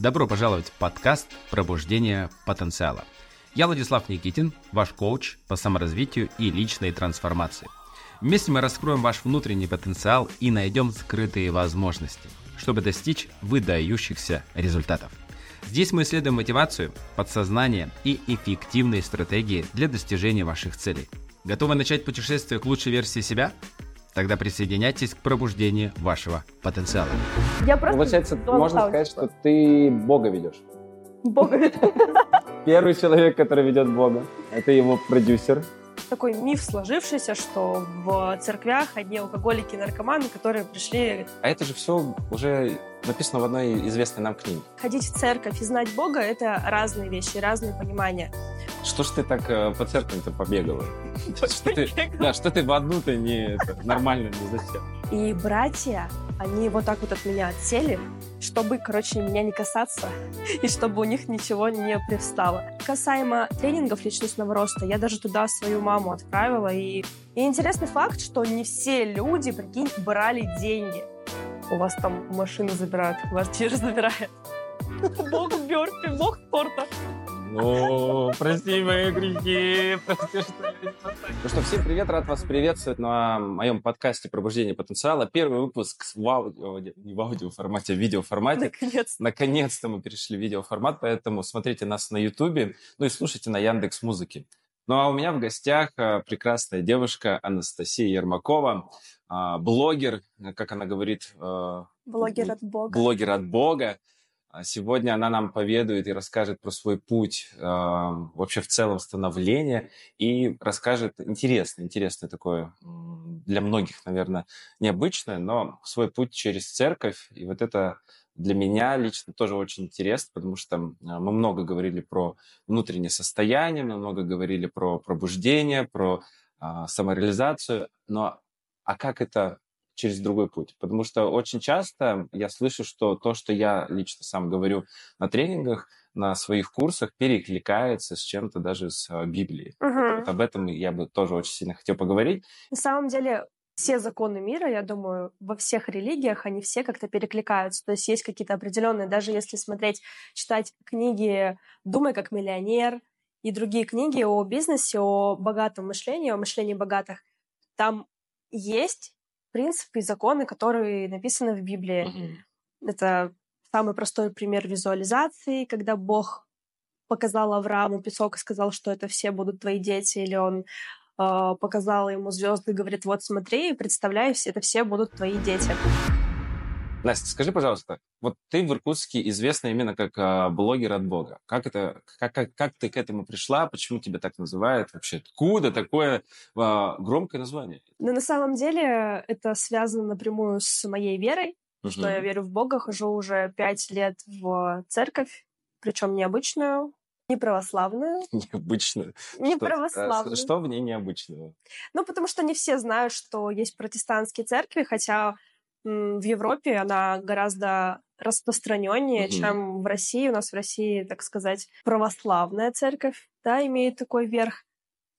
Добро пожаловать в подкаст «Пробуждение потенциала». Я Владислав Никитин, ваш коуч по саморазвитию и личной трансформации. Вместе мы раскроем ваш внутренний потенциал и найдем скрытые возможности, чтобы достичь выдающихся результатов. Здесь мы исследуем мотивацию, подсознание и эффективные стратегии для достижения ваших целей. Готовы начать путешествие к лучшей версии себя? Тогда присоединяйтесь к пробуждению вашего потенциала. Я просто Получается, можно сказать, что ты Бога ведешь. Бога. Первый человек, который ведет Бога. Это его продюсер. Такой миф сложившийся, что в церквях одни алкоголики и наркоманы, которые пришли А это же все уже написано в одной известной нам книге. ходить в церковь и знать Бога, это разные вещи, разные понимания. Что ж ты так э, по церкви-то побегала? Что ты, да, что ты в одну-то не нормально не засел? И братья, они вот так вот от меня отсели, чтобы, короче, меня не касаться, и чтобы у них ничего не привстало. Касаемо тренингов личностного роста, я даже туда свою маму отправила, и, и интересный факт, что не все люди, прикинь, брали деньги. У вас там машины забирают, квартиры забирают. Бог Бёрпи, бог спорта. Ну, прости мои грехи, прости, что. Ну что, всем привет, рад вас приветствовать на моем подкасте «Пробуждение потенциала». Первый выпуск в аудио, не в аудиоформате, а в видеоформате. Наконец. Наконец-то мы перешли в видеоформат, поэтому смотрите нас на Ютубе, ну и слушайте на Яндекс Музыке. Ну а у меня в гостях э, прекрасная девушка Анастасия Ермакова, а, блогер, э, как она говорит, э, Блогер от Бога. блогер от Бога. А Сегодня она нам поведает и расскажет про свой путь э, вообще в целом становления и расскажет интересное, интересное такое для многих, наверное, необычное, но свой путь через церковь. И вот это для меня лично тоже очень интересно, потому что м, мы много говорили про внутреннее состояние, мы много говорили про пробуждение, про а, самореализацию, но а как это через другой путь. Потому что очень часто я слышу, что то, что я лично сам говорю на тренингах, на своих курсах, перекликается с чем-то даже с а, Библией. Мгм. Вот об этом я бы тоже очень сильно хотел поговорить. На самом деле, все законы мира, я думаю, во всех религиях, они все как-то перекликаются. То есть есть какие-то определенные, даже если смотреть, читать книги «Думай как миллионер» и другие книги о бизнесе, о богатом мышлении, о мышлении богатых, там есть принципы и законы, которые написаны в Библии. Это самый простой пример визуализации, когда Бог показал Аврааму песок и сказал, что это все будут твои дети, или он э, показал ему звезды и говорит, вот смотри, представляй, это все будут твои дети. Настя, скажи, пожалуйста, вот ты в Иркутске известна именно как а, блогер от Бога. Как это, как, как, как ты к этому пришла? Почему тебя так называют? Вообще, откуда такое а, громкое название? Но на самом деле это связано напрямую с моей верой, что я верю в Бога, хожу уже пять лет в церковь, причем необычную, не православную, Необычно. не Что- православную. Что в ней необычного? Ну, потому что не все знают, что есть протестантские церкви, хотя в Европе она гораздо распространеннее, Мгм. чем в России. У нас в России, так сказать, православная церковь, да, имеет такой верх.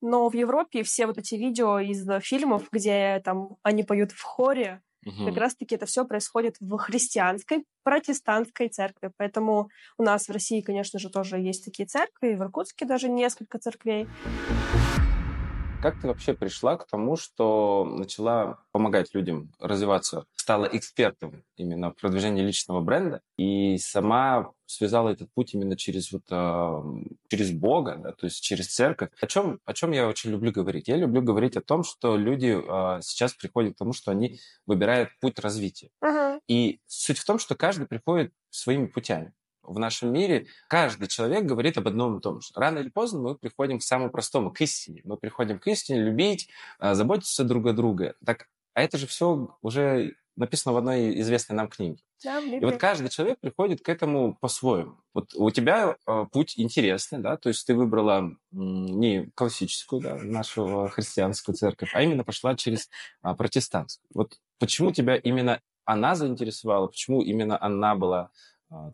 Но в Европе все вот эти видео из э, фильмов, где там они поют в хоре, Мгм. как раз-таки это все происходит в христианской, протестантской церкви. Поэтому у нас в России, конечно же, тоже есть такие церкви, и в Иркутске даже несколько церквей. Как ты вообще пришла к тому, что начала помогать людям развиваться, стала экспертом именно в продвижении личного бренда и сама связала этот путь именно через вот а, через Бога, да, то есть через церковь. О чем, о чем я очень люблю говорить? Я люблю говорить о том, что люди а, сейчас приходят к тому, что они выбирают путь развития. Мгм. И суть в том, что каждый приходит своими путями. В нашем мире каждый человек говорит об одном и том же. Рано или поздно мы приходим к самому простому, к истине. Мы приходим к истине, любить, а, заботиться друг о друге. Так, а это же все уже написано в одной известной нам книге. Да, И вот каждый человек приходит к этому по-своему. Вот у тебя э, путь интересный, да, то есть ты выбрала не классическую, да, нашу э, христианскую церковь, а именно пошла через а, протестантскую. Вот почему тебя именно она заинтересовала, почему именно она была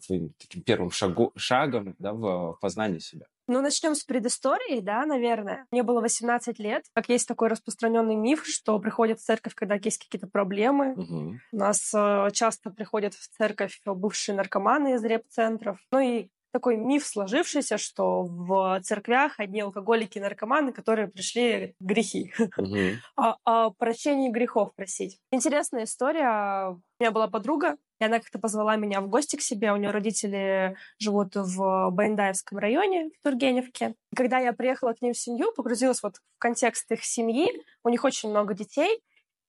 твоим таким первым шагу- шагом да, в, в познании себя? Ну, начнем с предыстории, да, наверное. Мне было 18 лет. Как есть такой распространенный миф, что приходят в церковь, когда есть какие-то проблемы. Угу. У нас э, часто приходят в церковь бывшие наркоманы из реп-центров. Ну и такой миф сложившийся, что в церквях одни алкоголики и наркоманы, которые пришли грехи, Угу. о, о прощении грехов просить. Интересная история. У меня была подруга, и она как-то позвала меня в гости к себе. У нее родители живут в Баиндаевском районе, в Тургеневке. И когда я приехала к ним в семью, погрузилась вот в контекст их семьи, у них очень много детей,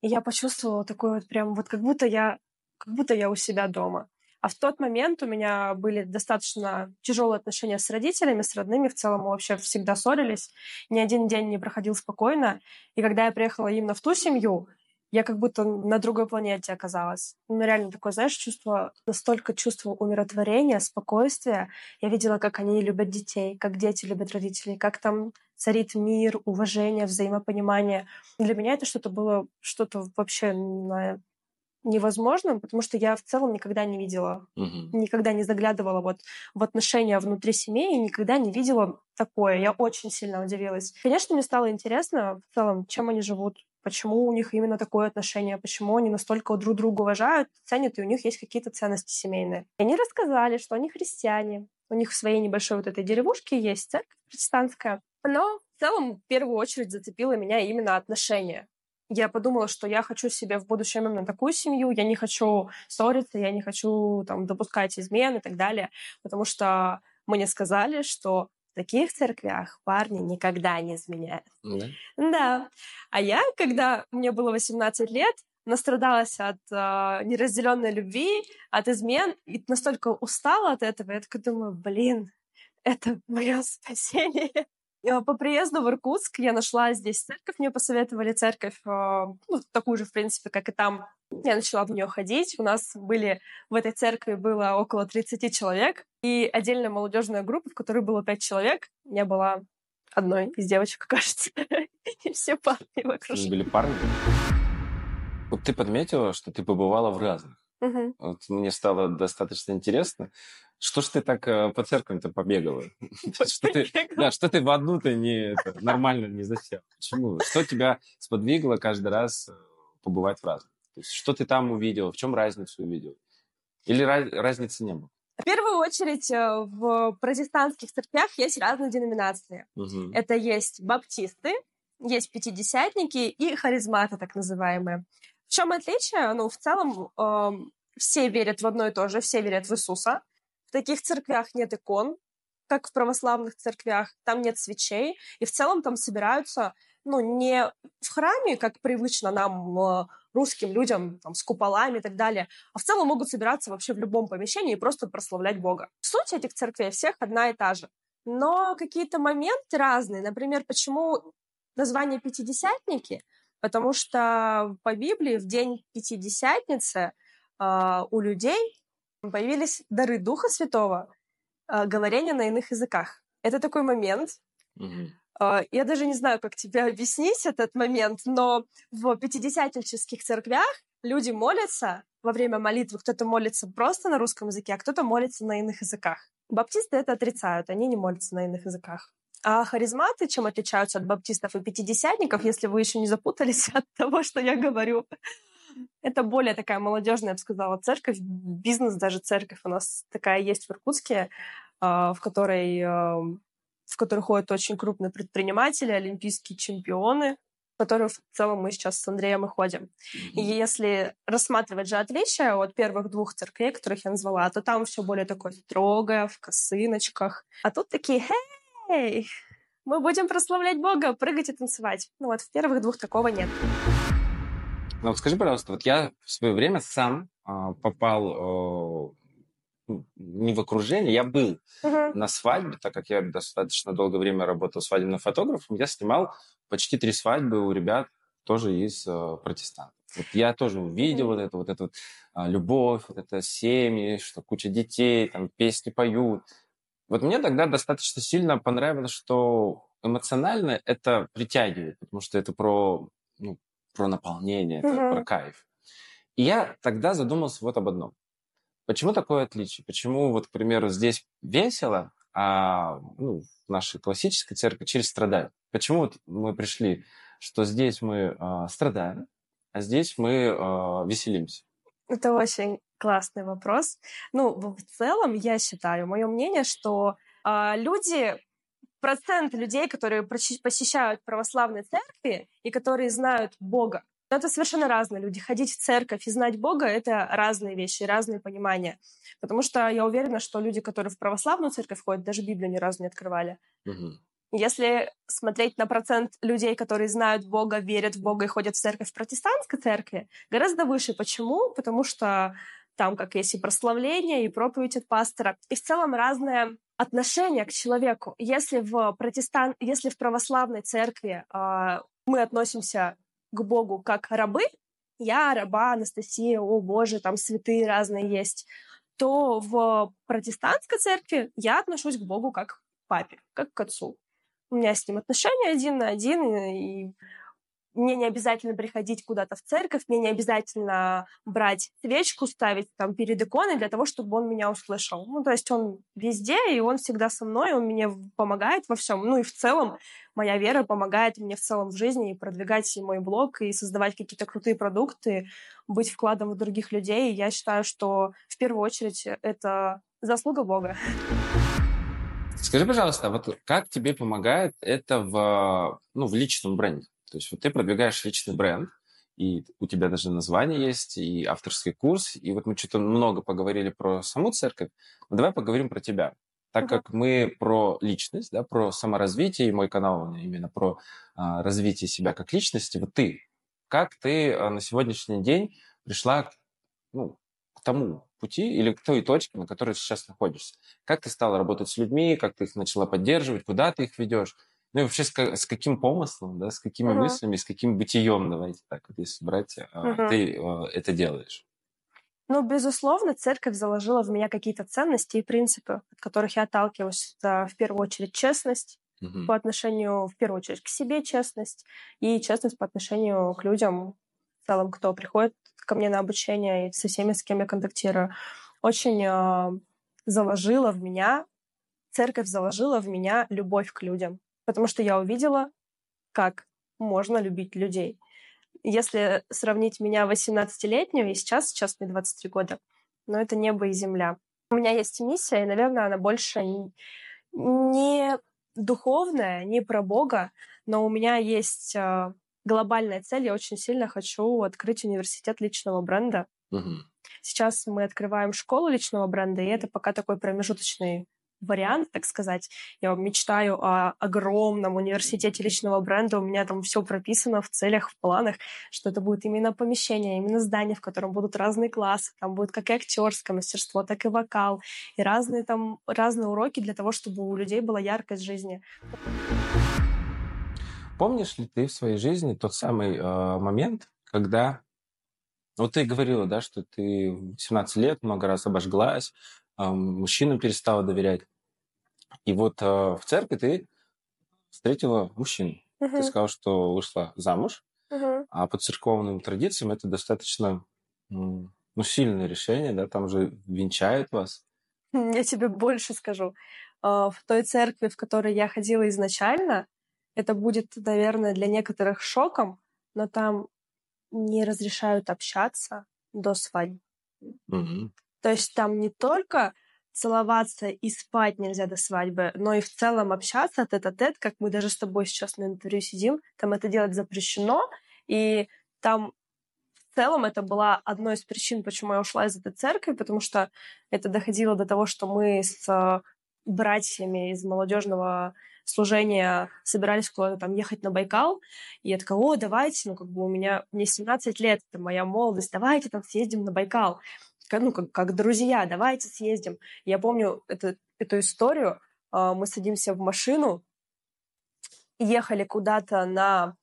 и я почувствовала такой вот прям вот как будто я как будто я у себя дома. А в тот момент у меня были достаточно тяжелые отношения с родителями, с родными. В целом мы вообще всегда ссорились. Ни один день не проходил спокойно. И когда я приехала именно в ту семью, я как будто на другой планете оказалась. Ну, реально такое, знаешь, чувство, настолько чувство умиротворения, спокойствия. Я видела, как они любят детей, как дети любят родителей, как там царит мир, уважение, взаимопонимание. Для меня это что-то было, что-то вообще на невозможным, потому что я в целом никогда не видела, Угу. никогда не заглядывала вот в отношения внутри семьи и никогда не видела такое. Я очень сильно удивилась. Конечно, мне стало интересно в целом, чем они живут, почему у них именно такое отношение, почему они настолько друг друга уважают, ценят, и у них есть какие-то ценности семейные. И они рассказали, что они христиане, у них в своей небольшой вот этой деревушке есть церковь протестантская, но в целом в первую очередь зацепило меня именно отношения я подумала, что я хочу себе в будущем именно такую семью, я не хочу ссориться, я не хочу там допускать измен и так далее, потому что мне сказали, что в таких церквях парни никогда не изменяют. Да? Да. А я, когда мне было 18 лет, настрадалась от э, неразделенной любви, от измен, и настолько устала от этого, я такая думаю, блин, это мое спасение. Э, по приезду в Иркутск я нашла здесь церковь, мне посоветовали церковь, э, ну, такую же, в принципе, как и там. Я начала в нее ходить. У нас были в этой церкви было около 30 человек и отдельная молодежная группа, в которой было 5 человек. Я была одной из девочек, кажется. И все парни вокруг. Были парни. Вот ты подметила, что ты побывала в разных. Мгм. Вот мне стало достаточно интересно. Что ж ты так э, по церквям-то побегала? Что ты, да, что ты в одну-то не, это, нормально не засел? Почему? Что тебя сподвигло каждый раз э, побывать в разных? То есть, что ты там увидел? В чем разницу увидел? Или раз- разницы не было? В первую очередь э, в протестантских церквях есть разные деноминации. Это есть баптисты, есть пятидесятники и харизматы, так называемые. В чем отличие? Ну, в целом, эм, все верят в одно и то же, все верят в Иисуса. В таких церквях нет икон, как в православных церквях, там нет свечей, и в целом там собираются, ну, не в храме, как привычно нам, э, русским людям, там, с куполами и так далее, а в целом могут собираться вообще в любом помещении и просто прославлять Бога. Суть этих церквей всех одна и та же. Но какие-то моменты разные. Например, почему название «пятидесятники»? Потому что по Библии в день Пятидесятницы э, у людей появились дары Духа Святого, э, говорение на иных языках. Это такой момент. Э, я даже не знаю, как тебе объяснить этот момент, но в пятидесятнических церквях люди молятся во время молитвы. Кто-то молится просто на русском языке, а кто-то молится на иных языках. Баптисты это отрицают, они не молятся на иных языках. А харизматы чем отличаются от баптистов и пятидесятников, если вы еще не запутались от того, что я говорю? Это более такая молодежная, я бы сказала, церковь, бизнес даже церковь у нас такая есть в Иркутске, а, в которой, а, в которой ходят очень крупные предприниматели, олимпийские чемпионы, в которые в целом мы сейчас с Андреем и ходим. И если рассматривать же отличия от первых двух церквей, которых я назвала, то там все более такое строгое, в косыночках. А тут такие, эй, мы будем прославлять Бога, прыгать и танцевать. Ну вот в первых двух такого нет. Ну, вот скажи, пожалуйста, вот я в свое время сам а, попал а, не в окружение, я был Мгм. на свадьбе, так как я достаточно долгое время работал свадебным фотографом, я снимал почти три свадьбы у ребят тоже из э, протестантов. Вот я тоже увидел вот эту вот эту вот, а, любовь, вот это семьи, что куча детей, там песни поют. Вот мне тогда достаточно сильно понравилось, что эмоционально это притягивает, потому что это про, ну, про наполнение, это Мгм. про кайф. И я тогда задумался вот об одном. Почему такое отличие? Почему, вот, к примеру, здесь весело, а ну, в нашей классической церкви через страдания. Почему вот мы пришли, что здесь мы э, страдаем, а здесь мы э, веселимся? Это очень классный вопрос. Ну, в целом, я считаю, мое мнение, что э, люди, процент людей, которые посещают православные церкви и которые знают Бога, это совершенно разные люди. Ходить в церковь и знать Бога — это разные вещи, разные понимания. Потому что я уверена, что люди, которые в православную церковь ходят, даже Библию ни разу не открывали. Угу. Если смотреть на процент людей, которые знают Бога, верят в Бога и ходят в церковь в протестантской церкви, гораздо выше. Почему? Потому что там как есть и прославление, и проповедь от пастора, и в целом разное отношение к человеку. Если в протестант, если в православной церкви э, мы относимся к Богу как рабы, я раба, Анастасия, о боже, там святые разные есть, то в протестантской церкви я отношусь к Богу как к папе, как к отцу. У меня с ним отношения один на один, и мне не обязательно приходить куда-то в церковь, мне не обязательно брать свечку, ставить там перед иконой для того, чтобы он меня услышал. Ну, то есть он везде, и он всегда со мной, он мне помогает во всем. Ну и в целом моя вера помогает мне в целом в жизни и продвигать мой блог, и создавать какие-то крутые продукты, быть вкладом в других людей. я считаю, что в первую очередь это заслуга Бога. Скажи, пожалуйста, вот как тебе помогает это в, ну, в личном бренде? То есть вот ты продвигаешь личный бренд, и у тебя даже название есть, и авторский курс, и вот мы что-то много поговорили про саму церковь, но давай поговорим про тебя. Так uh-huh. как мы про личность, да, про саморазвитие, и мой канал именно про а, развитие себя как личности, вот ты, как ты а, на сегодняшний день пришла к, ну, к тому пути или к той точке, на которой сейчас находишься? Как ты стала работать с людьми, как ты их начала поддерживать, куда ты их ведешь? Ну и вообще с, с каким помыслом, да, с какими uh-huh. мыслями, с каким бытием, давайте так вот, если брать, uh-huh. ты это делаешь? Ну, безусловно, церковь заложила в меня какие-то ценности и принципы, от которых я отталкиваюсь. Это в первую очередь честность uh-huh. по отношению, в первую очередь, к себе честность и честность по отношению к людям в целом, кто приходит ко мне на обучение и со всеми, с кем я контактирую. Очень э, заложила в меня, церковь заложила в меня любовь к людям потому что я увидела, как можно любить людей. Если сравнить меня 18-летнюю и сейчас, сейчас мне 23 года, но это небо и земля. У меня есть миссия, и, наверное, она больше не духовная, не про Бога, но у меня есть а, глобальная цель. Я очень сильно хочу открыть университет личного бренда. Угу. Сейчас мы открываем школу личного бренда, и это пока такой промежуточный вариант, так сказать. Я мечтаю о огромном университете личного бренда. У меня там все прописано в целях, в планах, что это будет именно помещение, именно здание, в котором будут разные классы. Там будет как и актерское мастерство, так и вокал, и разные там разные уроки для того, чтобы у людей была яркость жизни. Помнишь ли ты в своей жизни тот самый э, момент, когда вот ты говорила, да, что ты в 17 лет много раз обожглась, мужчинам перестала доверять. И вот а, в церкви ты встретила мужчину. Uh-huh. Ты сказала, что вышла замуж, uh-huh. а по церковным традициям это достаточно ну, сильное решение, да, там же венчают вас. Я тебе больше скажу. А, в той церкви, в которой я ходила изначально, это будет, наверное, для некоторых шоком, но там не разрешают общаться до свадьбы. Угу. То есть там не только целоваться и спать нельзя до свадьбы, но и в целом общаться от этот тет как мы даже с тобой сейчас на интервью сидим, там это делать запрещено, и там в целом это была одной из причин, почему я ушла из этой церкви, потому что это доходило до того, что мы с э, братьями из молодежного служения собирались куда-то там ехать на Байкал, и я такая, о, давайте, ну, как бы у меня, мне 17 лет, это моя молодость, давайте там съездим на Байкал ну, как, как друзья, давайте съездим. Я помню это, эту историю. А, мы садимся в машину, ехали куда-то на,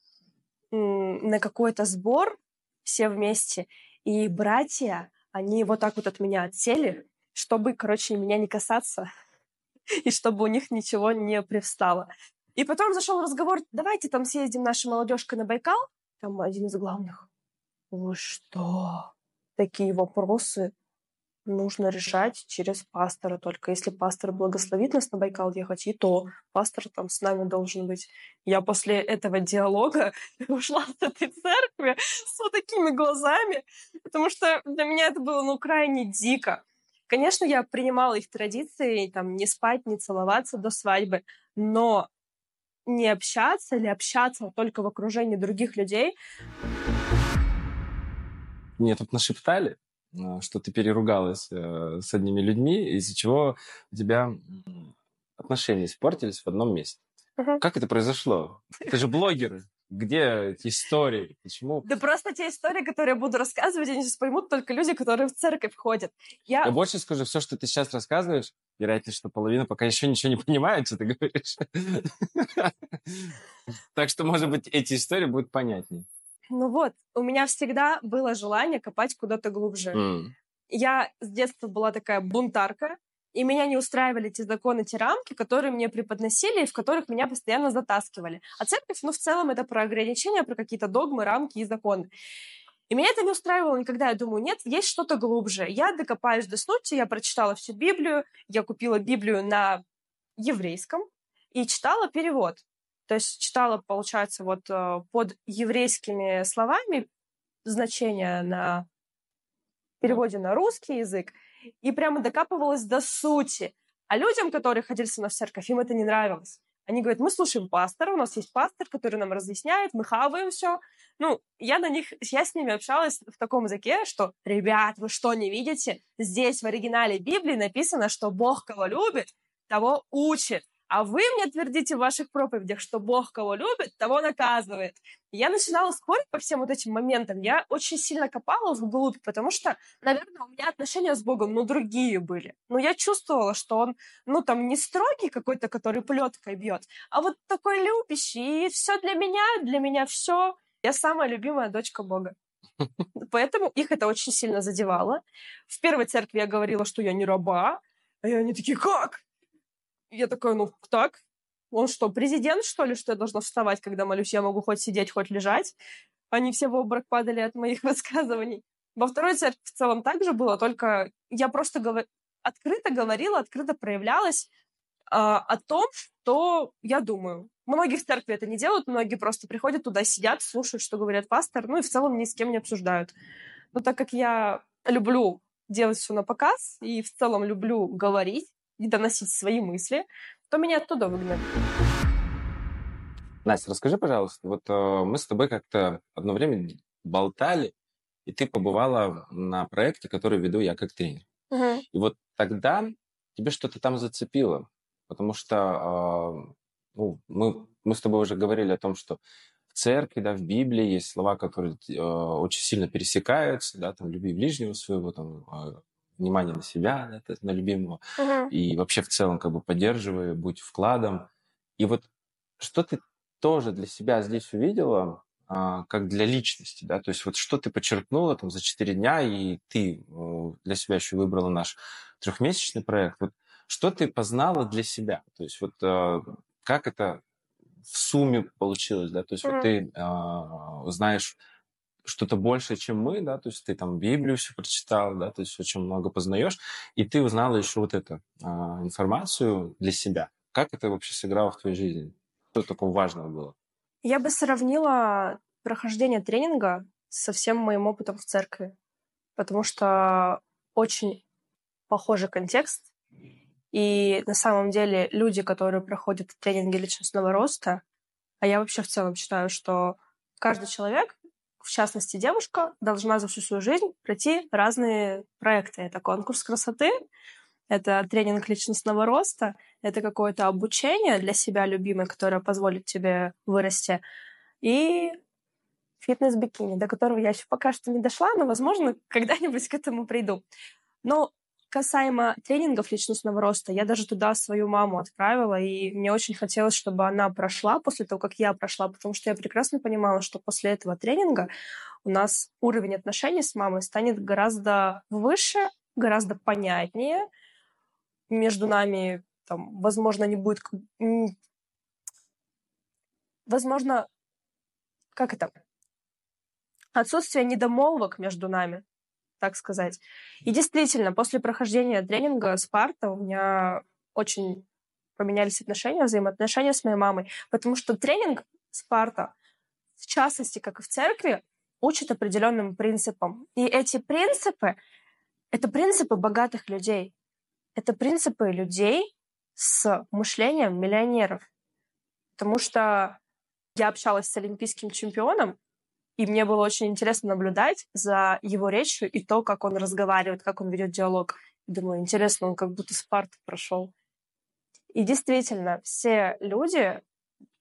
на какой-то сбор все вместе, и братья, они вот так вот от меня отсели, чтобы, короче, меня не касаться, и чтобы у них ничего не привстало. И потом зашел разговор, давайте там съездим нашей молодежкой на Байкал. Там один из главных. Вы что? Такие вопросы. нужно решать через пастора. Только если пастор благословит нас на Байкал ехать, и то пастор там с нами должен быть. Я после этого диалога ушла с этой церкви с вот такими глазами, потому что для меня это было, ну, крайне дико. Конечно, я принимала их традиции, там, не спать, не целоваться до свадьбы, но не общаться или общаться только в окружении других людей. Мне тут нашептали, э, что ты переругалась э, с одними людьми, из-за чего у тебя отношения испортились в одном месте. Мгм. Как это произошло? Это же блогеры. Где эти истории? Почему? Да просто те истории, которые я буду рассказывать, они сейчас поймут только люди, которые в церковь ходят. Я Я больше скажу, все, что ты сейчас рассказываешь, вероятность, что половина пока еще ничего не понимает, что ты говоришь. Так что, может быть, эти истории будут понятнее. Ну вот, у меня всегда было желание копать куда-то глубже. М. Я с детства была такая бунтарка, и меня не устраивали те законы, те рамки, которые мне преподносили, и в которых меня постоянно затаскивали. А церковь, ну, в целом, это про ограничения, про какие-то догмы, рамки и законы. И меня это не устраивало никогда. Я думаю, нет, есть что-то глубже. Я докопаюсь до сути, я прочитала всю Библию, я купила Библию на еврейском и читала перевод. То есть читала, получается, вот э, под еврейскими словами значения на переводе на русский язык, и прямо докапывалась до сути. А людям, которые ходили со мной в церковь, им это не нравилось. Они говорят, мы слушаем пастора, у нас есть пастор, который нам разъясняет, мы хаваем все. Ну, я на них, я с ними общалась в таком языке, что, ребят, вы что, не видите? Здесь в оригинале Библии написано, что Бог кого любит, того учит. А вы мне твердите в ваших проповедях, что Бог кого любит, того наказывает. И я начинала спорить по всем вот этим моментам. Я очень сильно копала вглубь, потому что, наверное, у меня отношения с Богом, ну, другие были. Но я чувствовала, что он, ну, там, не строгий какой-то, который плеткой бьет, а вот такой любящий. И все для меня, для меня все. Я самая любимая дочка Бога. Поэтому их это очень сильно задевало. В первой церкви я говорила, что я не раба, а они такие, как? Я такая, ну, так. Он что, президент, что ли, что я должна вставать, когда молюсь? Я могу хоть сидеть, хоть лежать. Они все в обморок падали от моих высказываний. Во второй церкви в целом так же было, только я просто говор... открыто говорила, открыто проявлялась а, о том, что я думаю. Многие церкви это не делают, многие просто приходят туда, сидят, слушают, что говорят пастор, ну и в целом ни с кем не обсуждают. Но так как я люблю делать все на показ и в целом люблю говорить и доносить свои мысли, то меня оттуда выгнали. Настя, расскажи, пожалуйста, вот э, мы с тобой как-то одно время болтали, и ты побывала на проекте, который веду я как тренер. Мгм. И вот тогда тебе что-то там зацепило, потому что а, ну, мы, мы с тобой уже говорили о том, что в церкви, да, в Библии есть слова, которые э, очень сильно пересекаются, да, там, люби ближнего своего, там, а, внимание на себя, да, то есть на любимого, Мгм. и вообще в целом как бы поддерживай, будь вкладом. И вот что ты тоже для себя здесь увидела, а, как для личности, да, то есть вот что ты подчеркнула там за 4 дня, и ты э, для себя еще выбрала наш трехмесячный проект, вот что ты познала для себя, то есть вот э, как это в сумме получилось, да, то есть вот Мгм. ты а, знаешь что-то большее, чем мы, да, то есть ты там Библию все прочитал, да, то есть очень много познаешь, и ты узнала еще вот эту а, информацию для себя. Как это вообще сыграло в твоей жизни? Что такого важного было? Я бы сравнила прохождение тренинга со всем моим опытом в церкви, потому что очень похожий контекст. И на самом деле люди, которые проходят тренинги личностного роста, а я вообще в целом считаю, что каждый человек, в частности девушка, должна за всю свою жизнь пройти разные проекты. Это конкурс красоты, это тренинг личностного роста, это какое-то обучение для себя любимое, которое позволит тебе вырасти, и фитнес-бикини, до которого я еще пока что не дошла, но, возможно, когда-нибудь к этому приду. Но касаемо тренингов личностного роста, я даже туда свою маму отправила, и мне очень хотелось, чтобы она прошла после того, как я прошла, потому что я прекрасно понимала, что после этого тренинга у нас уровень отношений с мамой станет гораздо выше, гораздо понятнее. Между нами, там, возможно, не будет... Возможно, как это? Отсутствие недомолвок между нами. Так сказать. И действительно, после прохождения тренинга Спарта у меня очень поменялись отношения, взаимоотношения с моей мамой, потому что тренинг Спарта, в частности, как и в церкви, учит определенным принципам. И эти принципы — это принципы богатых людей. Это принципы людей с мышлением миллионеров. Потому что я общалась с олимпийским чемпионом, и мне было очень интересно наблюдать за его речью и то, как он разговаривает, как он ведет диалог. Думаю, интересно, он как будто Спарту прошел. И действительно, все люди,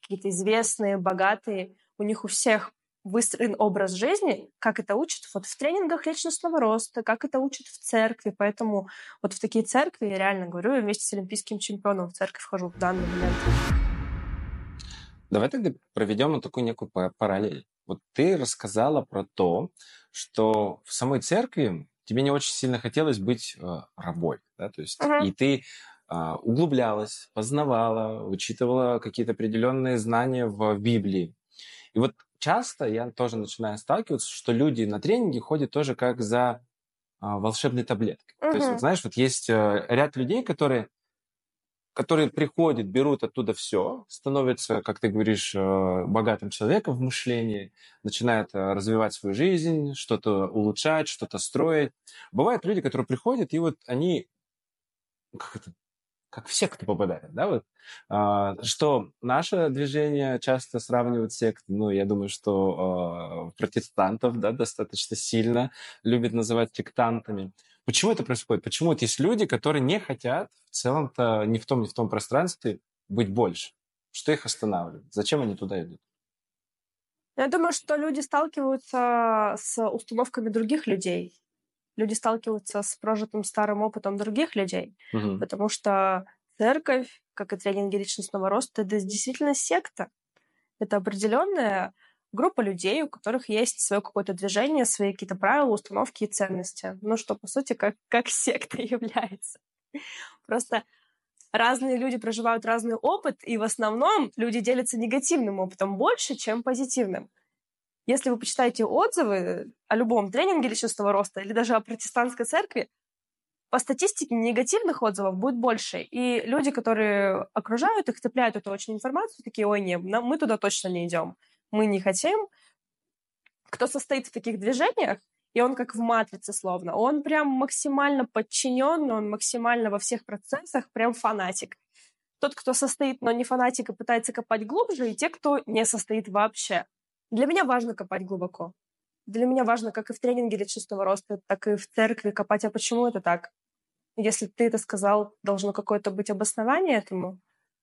какие-то известные, богатые, у них у всех выстроен образ жизни, как это учат вот в тренингах личностного роста, как это учат в церкви. Поэтому вот в такие церкви, я реально говорю, я вместе с олимпийским чемпионом в церковь вхожу в данный момент. Давай тогда проведем вот такую некую параллель. Вот ты рассказала про то, что в самой церкви тебе не очень сильно хотелось быть э, рабой, да, то есть uh-huh. и ты э, углублялась, познавала, учитывала какие-то определенные знания в Библии. И вот часто я тоже начинаю сталкиваться, что люди на тренинге ходят тоже как за э, волшебной таблеткой. Uh-huh. То есть, вот, знаешь, вот есть э, ряд людей, которые которые приходят, берут оттуда все, становятся, как ты говоришь, э, богатым человеком в мышлении, начинают э, развивать свою жизнь, что-то улучшать, что-то строить. Бывают люди, которые приходят, и вот они, как это, как все, кто попадает, да, вот, а, что наше движение часто сравнивают с сектой, ну, я думаю, что а, протестантов, да, достаточно сильно любят называть сектантами. Почему это происходит? Почему вот есть люди, которые не хотят в целом-то ни в том, ни в том пространстве быть больше? Что их останавливает? Зачем они туда идут? Я думаю, что люди сталкиваются с установками других людей. Люди сталкиваются с прожитым старым опытом других людей, угу. потому что церковь, как и тренинги личностного роста, это действительно секта. Это определенная группа людей, у которых есть свое какое-то движение, свои какие-то правила, установки и ценности. Ну, что, по сути, как, как секта является. Просто разные люди проживают разный опыт, и в основном люди делятся негативным опытом больше, чем позитивным. Если вы почитаете отзывы о любом тренинге личностного роста или даже о протестантской церкви, по статистике негативных отзывов будет больше. И люди, которые окружают их, цепляют эту очень информацию, такие, ой, нет, мы туда точно не идем мы не хотим, кто состоит в таких движениях, и он как в матрице словно, он прям максимально подчинен, он максимально во всех процессах прям фанатик. Тот, кто состоит, но не фанатик и пытается копать глубже, и те, кто не состоит вообще. Для меня важно копать глубоко. Для меня важно, как и в тренинге личностного роста, так и в церкви копать, а почему это так? Если ты это сказал, должно какое-то быть обоснование этому,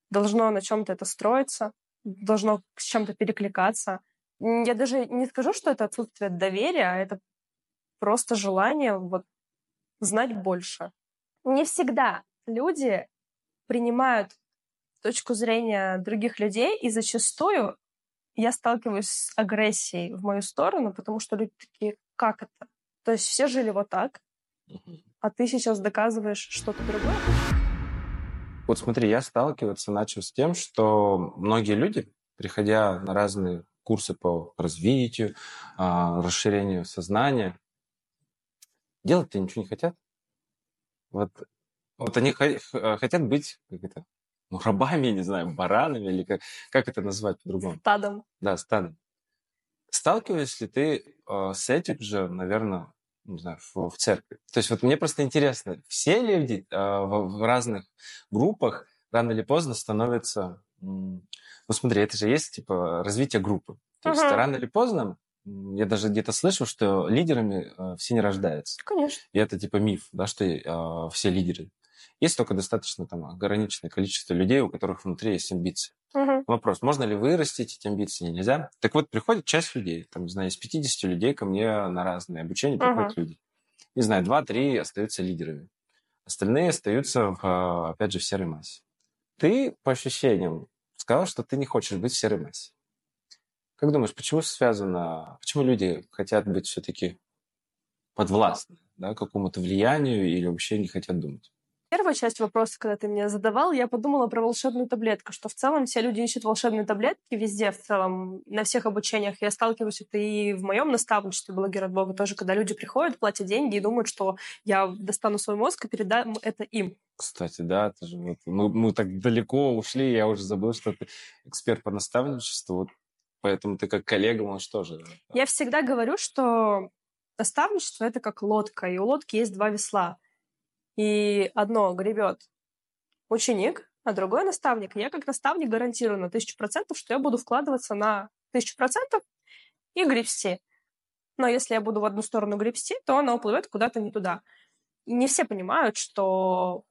должно на чем-то это строиться должно с чем-то перекликаться. Я даже не скажу, что это отсутствие доверия, а это просто желание вот знать больше. Не всегда люди принимают точку зрения других людей, и зачастую я сталкиваюсь с агрессией в мою сторону, потому что люди такие, как это? То есть все жили вот так, а ты сейчас доказываешь что-то другое. Вот смотри, я сталкиваться начал с тем, что многие люди, приходя на разные курсы по развитию, а, расширению сознания, делать-то ничего не хотят. Вот, вот они хотят быть как это, ну, рабами, не знаю, баранами, или как, как это назвать по-другому? Стадом. Да, стадом. Сталкиваешься ли ты э, с этим же, наверное, не знаю, в, в церкви. То есть вот мне просто интересно, все люди э, в, в разных группах рано или поздно становятся... Ну смотри, это же есть типа развитие группы. То uh-huh. есть рано или поздно я даже где-то слышал, что лидерами э, все не рождаются. Конечно. И это типа миф, да, что э, все лидеры. Есть только достаточно там ограниченное количество людей, у которых внутри есть амбиции. Угу. Вопрос, можно ли вырастить эти амбиции, нельзя? Так вот, приходит часть людей, там, не знаю, из 50 людей ко мне на разные обучения приходят угу. люди. Не знаю, 2-3 остаются лидерами. Остальные остаются, в, опять же, в серой массе. Ты, по ощущениям, сказал, что ты не хочешь быть в серой массе. Как думаешь, почему связано, почему люди хотят быть все-таки подвластны да, какому-то влиянию или вообще не хотят думать? Первую часть вопроса, когда ты мне задавал, я подумала про волшебную таблетку, что в целом все люди ищут волшебные таблетки везде, в целом, на всех обучениях. Я сталкиваюсь это и в моем наставничестве блогера от Бога тоже, когда люди приходят, платят деньги и думают, что я достану свой мозг и передам это им. Кстати, да, это же вот, мы, мы так далеко ушли, я уже забыл, что ты эксперт по наставничеству, вот поэтому ты как коллега можешь тоже. Я всегда говорю, что наставничество — это как лодка, и у лодки есть два весла. И одно гребет ученик, а другой наставник. Я как наставник гарантирую на тысячу процентов, что я буду вкладываться на тысячу процентов и гребсти. Но если я буду в одну сторону гребсти, то она уплывет куда-то не туда. И не все понимают, что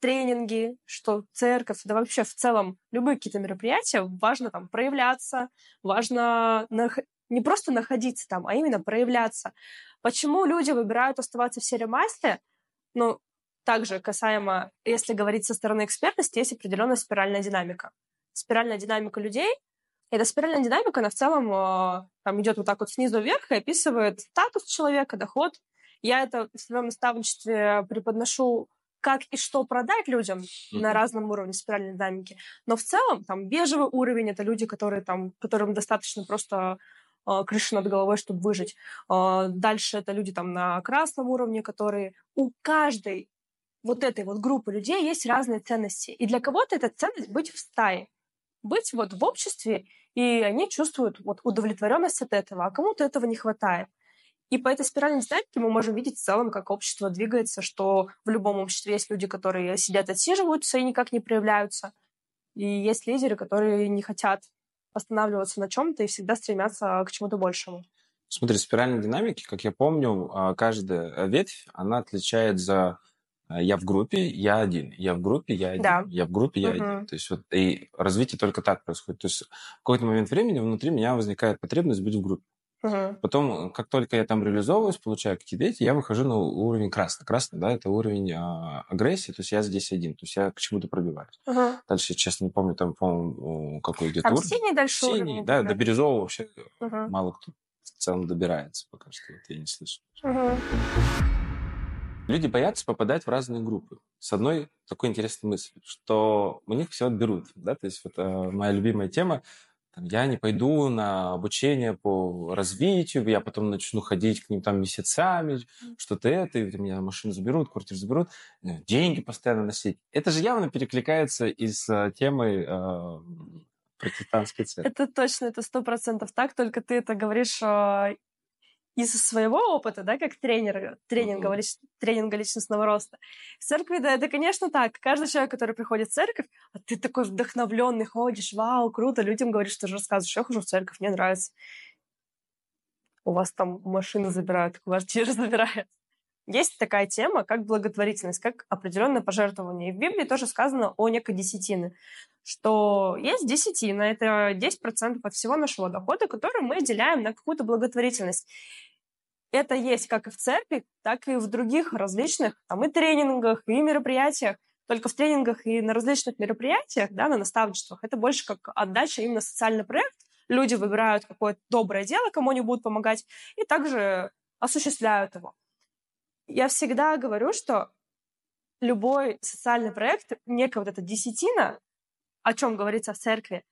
тренинги, что церковь, да вообще в целом любые какие-то мероприятия, важно там проявляться, важно нах- не просто находиться там, а именно проявляться. Почему люди выбирают оставаться в серии массе? Ну, также касаемо, если говорить со стороны экспертности, есть определенная спиральная динамика. Спиральная динамика людей эта спиральная динамика, она в целом э, там идет вот так вот снизу вверх и описывает статус человека, доход. Я это в своем наставничестве преподношу как и что продать людям mm-hmm. на разном уровне спиральной динамики. Но в целом там бежевый уровень — это люди, которые там, которым достаточно просто э, крыши над головой, чтобы выжить. Э, дальше это люди там на красном уровне, которые у каждой вот этой вот группы людей есть разные ценности. И для кого-то это ценность быть в стае, быть вот в обществе, и они чувствуют вот удовлетворенность от этого, а кому-то этого не хватает. И по этой спиральной динамике мы можем видеть в целом, как общество двигается, что в любом обществе есть люди, которые сидят, отсиживаются и никак не проявляются. И есть лидеры, которые не хотят останавливаться на чем-то и всегда стремятся к чему-то большему. Смотри, спиральной динамики, как я помню, а, каждая ветвь, она отличает за я в группе, я один. Я в группе, я один. Да. Я в группе, я угу. один. То есть вот и развитие только так происходит. То есть в какой-то момент времени внутри меня возникает потребность быть в группе. Угу. Потом, как только я там реализовываюсь, получаю какие-то эти, я выхожу на уровень красный. Красный, да, это уровень а, агрессии, то есть я здесь один, то есть я к чему-то пробиваюсь. Угу. Дальше, честно, не помню, там, по-моему, какой где-то уровень. синий дальше Синий, уровень, да, да, до бирюзового вообще угу. мало кто в целом добирается пока что, вот я не слышу. Угу. Люди боятся попадать в разные группы. С одной такой интересной мыслью, что у них все отберут. Да? То есть вот э, моя любимая тема, там, я не пойду на обучение по развитию, я потом начну ходить к ним там месяцами, что-то это, и меня машину заберут, квартиру заберут, э, деньги постоянно носить. Это же явно перекликается и с э, темой э, протестантской церкви. Это точно, это сто процентов так, только ты это говоришь из своего опыта, да, как тренер, тренинга, mm-hmm. тренинга личностного роста. В церкви, да, это, конечно, так. Каждый человек, который приходит в церковь, а ты такой вдохновленный, ходишь, вау, круто, людям говоришь, что же рассказываешь, я хожу в церковь, мне нравится. У вас там машины забирают, квартиры забирают. Есть такая тема, как благотворительность, как определенное пожертвование. И в Библии тоже сказано о некой десятины, что есть десятина, это 10% от всего нашего дохода, который мы отделяем на какую-то благотворительность. Это есть как и в церкви, так и в других различных там и тренингах, и мероприятиях. Только в тренингах и на различных мероприятиях, да, на наставничествах, это больше как отдача именно социальный проект. Люди выбирают какое-то доброе дело, кому они будут помогать, и также осуществляют его. Я всегда говорю, что любой социальный проект, некая вот эта десятина, о чем говорится в церкви,